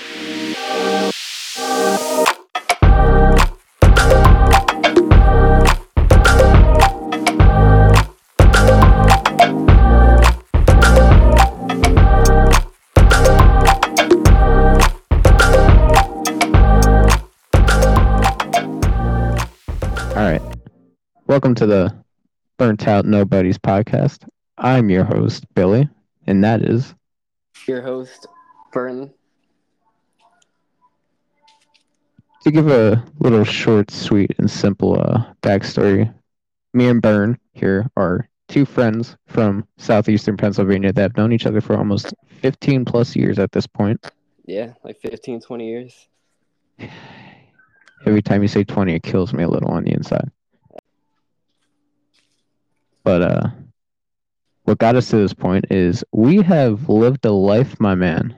All right. Welcome to the Burnt Out Nobody's podcast. I'm your host, Billy, and that is Your host, Burton. To give a little short, sweet, and simple uh, backstory. Me and Byrne here are two friends from southeastern Pennsylvania that have known each other for almost 15 plus years at this point. Yeah, like 15, 20 years. Every time you say 20, it kills me a little on the inside. But uh, what got us to this point is we have lived a life, my man.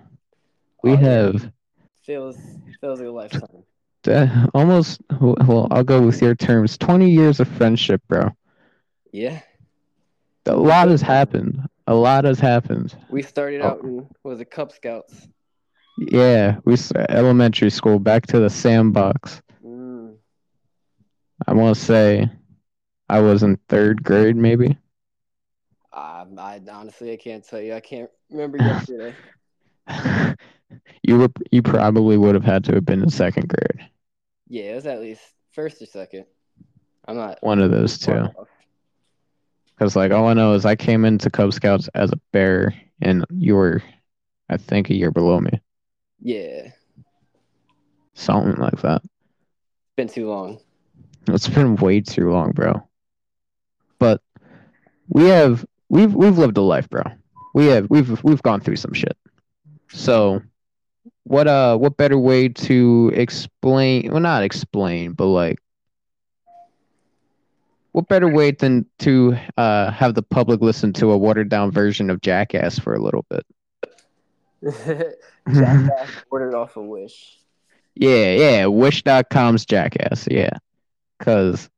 We Oh, have Feels feels like a lifetime. Uh, almost, well, I'll go with your terms 20 years of friendship, bro. Yeah. A lot has happened. A lot has happened. We started Oh. out in was it Cub Scouts? Yeah, we elementary school back to the sandbox. Mm. I want to say I was in third grade, maybe. I, I honestly I can't tell you. I can't remember yesterday. you were you probably would have had to have been in second grade. Yeah, it was at least first or second. I'm not One of those two. Because like all I know is I came into Cub Scouts as a bear, and you were, I think, a year below me, Yeah. something like that. Been too long. It's been way too long, bro. But we have we've we've lived a life, bro. We have we've we've gone through some shit. So what uh what better way to explain well not explain, but like what better way than to uh have the public listen to a watered down version of Jackass for a little bit? Jackass ordered off a wish. Yeah, yeah, wish.com's jackass, yeah. Cause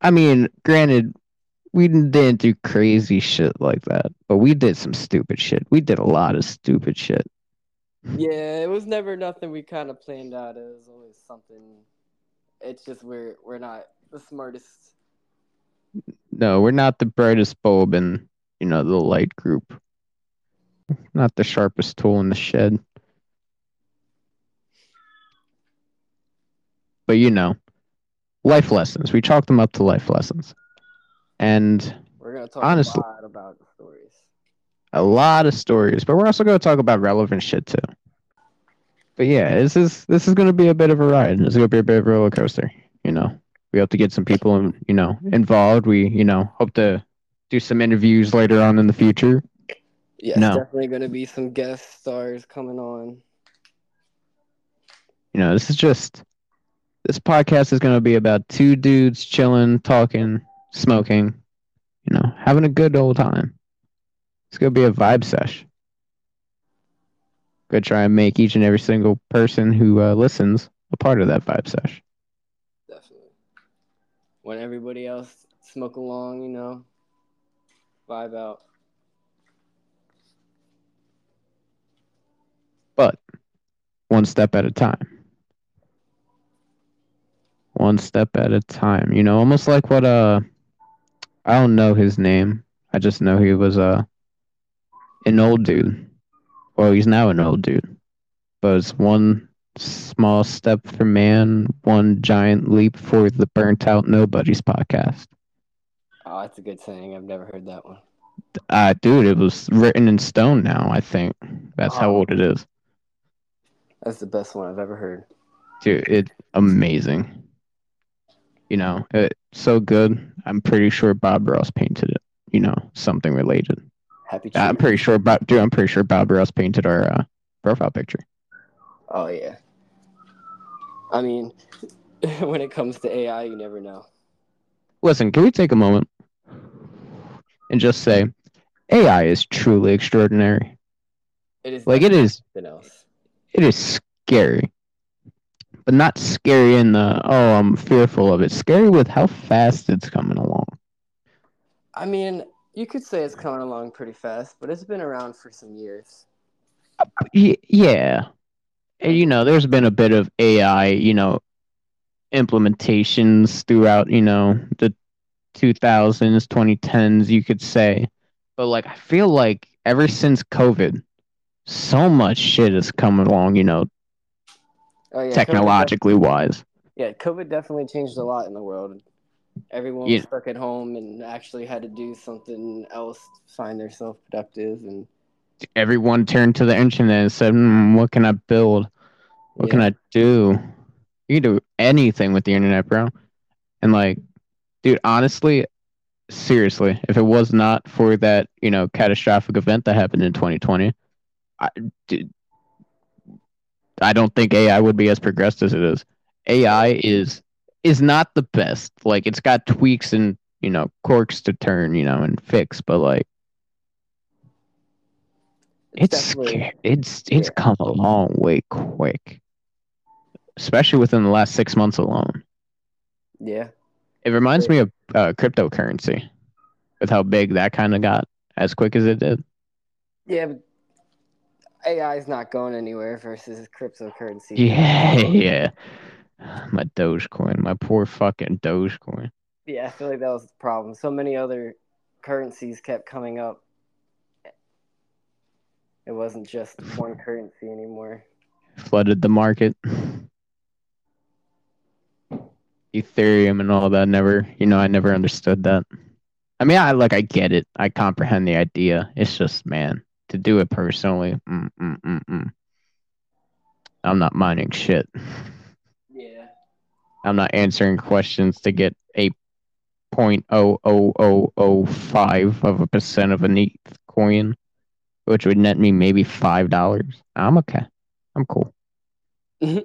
I mean, granted, we didn't do crazy shit like that, but we did some stupid shit. We did a lot of stupid shit. Yeah, it was never nothing we kind of planned out. It was always something. It's just we're we're not the smartest. No, we're not the brightest bulb in, you know, the light group. Not the sharpest tool in the shed. But you know, life lessons. We chalked them up to life lessons. And We're gonna talk Honestly. a lot about. A lot of stories, but we're also going to talk about relevant shit too. But yeah, this is this is going to be a bit of a ride. It's going to be a bit of a roller coaster. You know, we hope to get some people, in, you know, involved. We, you know, hope to do some interviews later on in the future. Yeah, No. definitely gonna be some guest stars coming on. You know, this is just this podcast is going to be about two dudes chilling, talking, smoking, you know, having a good old time. It's going to be a vibe sesh. Gonna try and make each and every single person who uh, listens a part of that vibe sesh. Definitely. When everybody else smoke along, you know, vibe out. but one step at a time. One step at a time. You know, almost like what uh I don't know his name. I just know he was uh an old dude. Well, he's now an old dude. But it's one small step for man, one giant leap for the burnt out nobodies podcast. Oh, that's a good saying. I've never heard that one. Uh dude, it was written in stone now, I think. That's how Oh. old it is. That's the best one I've ever heard. Dude, it's amazing. You know, it's so good. I'm pretty sure Bob Ross painted it. You know, something related. Happy I'm pretty sure, Bob, dude. I'm pretty sure Bob Ross painted our uh, profile picture. Oh yeah. I mean, when it comes to AI, you never know. Listen, can we take a moment and just say, AI is truly extraordinary. It is Like it is. Else. It is scary, but not scary in the oh, I'm fearful of it. Scary with how fast it's coming along. I mean, you could say it's coming along pretty fast, but it's been around for some years. Y- yeah, you know, there's been a bit of AI, you know, implementations throughout, you know, the 2000s, 2010s, you could say. But like, I feel like ever since COVID, so much shit has come along, you know, Oh yeah, COVID technologically wise. yeah, COVID definitely changed a lot in the world. Everyone was Yeah. stuck at home and actually had to do something else to find themselves productive and Everyone turned to the internet and said, hmm, "What can I build? What can. I do?" You can do anything with the internet, bro. And like, dude, honestly, seriously, if it was not for that, you know, catastrophic event that happened in 2020, I, dude, I don't think AI would be as progressed as it is. AI is is not the best. Like, it's got tweaks and you know quirks to turn, you know, and fix, but like, it's it's it's yeah. come a long way quick, especially within the last six months alone. yeah. It reminds me of uh, cryptocurrency, with how big that kind of got as quick as it did. Yeah, but AI is not going anywhere versus cryptocurrency. Yeah, yeah. My Dogecoin, my poor fucking Dogecoin. Yeah, I feel like that was the problem. So many other currencies kept coming up. It wasn't just one currency anymore. Flooded the market. Ethereum and all that never, you know, I never understood that. I mean, I like, I get it. I comprehend the idea. It's just, man, to do it personally, mm, mm, mm, mm. I'm not mining shit. I'm not answering questions to get a point oh oh oh oh five of a percent of an ETH coin, which would net me maybe five dollars. I'm okay. I'm cool. Mhm.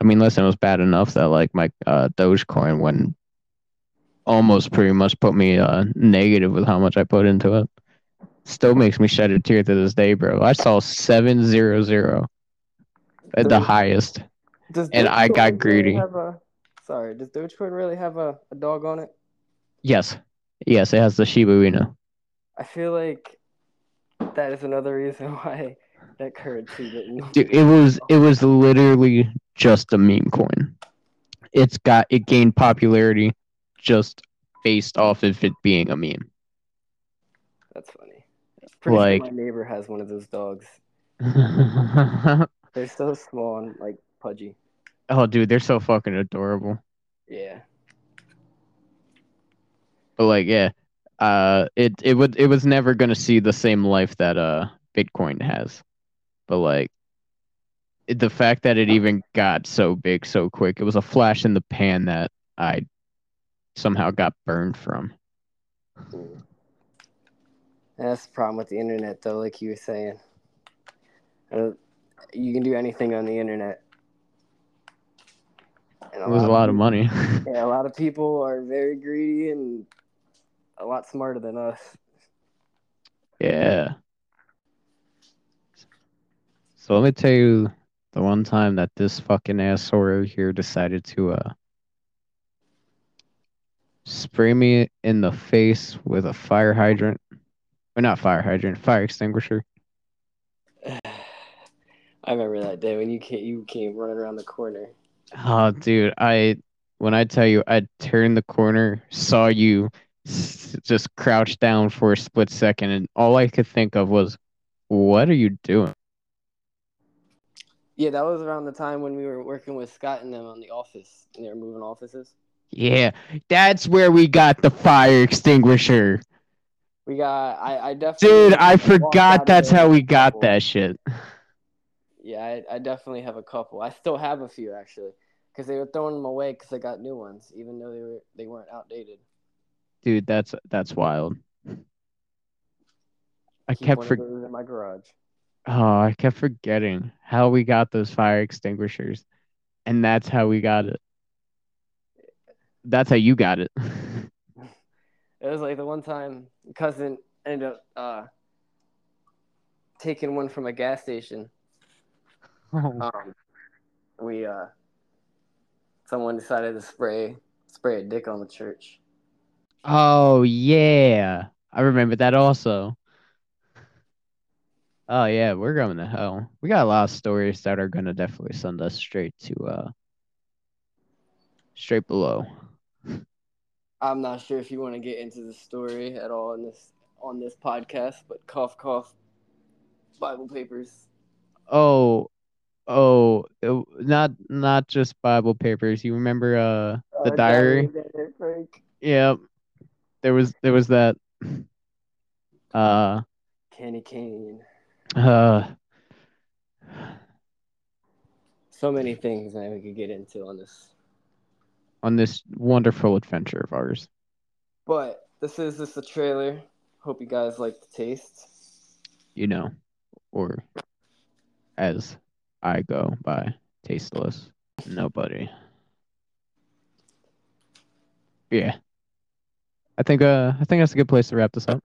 I mean, listen, it was bad enough that like my uh, Dogecoin went almost pretty much put me uh, negative with how much I put into it. Still makes me shed a tear to this day, bro. I saw seven zero zero at the highest. Does And I got greedy. have a- sorry, does Dogecoin really have a, a dog on it? Yes, yes, it has the Shiba Inu. I feel like that is another reason why that currency didn't. Dude, it was it was literally just a meme coin. It's got it gained popularity just based off of it being a meme. That's funny. Pretty Like- sure my neighbor has one of those dogs. They're so small and like pudgy. dude, they're so fucking adorable. Yeah. But like, yeah, uh, it it would it was never gonna see the same life that uh Bitcoin has. But like, it- the fact that it even got so big so quick, it was a flash in the pan that I somehow got burned from. Mm. That's the problem with the internet, though. Like you were saying, uh, you can do anything on the internet. It was a lot of money. Yeah, a lot of people are very greedy and a lot smarter than us. Yeah. So let me tell you the one time that this fucking asshole here decided to uh spray me in the face with a fire hydrant. Or not fire hydrant, fire extinguisher. I remember that day when you came, you came running around the corner. Oh dude, I when I tell you I turned the corner, saw you s- just crouched down for a split second and all I could think of was what are you doing? Yeah, that was around the time when we were working with Scott and them on the office, and they were moving offices. Yeah, that's where we got the fire extinguisher. We got, I, I definitely. Dude, I forgot that's how we got that shit. Yeah, I, I definitely have a couple. I still have a few actually, because they were throwing them away because I got new ones, even though they were they weren't outdated. Dude, that's that's wild. I Keep kept one for in my garage. oh, I kept forgetting how we got those fire extinguishers. And that's how we got it. That's how you got it. It was like the one time cousin ended up uh, taking one from a gas station. Um, we uh, someone decided to spray spray a dick on the church. oh yeah. I remember that also. Oh yeah, we're going to hell. We got a lot of stories that are gonna definitely send us straight to uh straight below. I'm not sure if you want to get into the story at all in this on this podcast, but cough cough Bible papers. Oh, oh, it, not not just Bible papers. You remember uh the Uh, diary? Diary of There was there was that uh Candy cane. uh So many things that we could get into on this. on this wonderful adventure of ours. But this is just a trailer. Hope you guys like the taste. You know, or as I go by tasteless. Nobody. Yeah. I think uh I think that's a good place to wrap this up.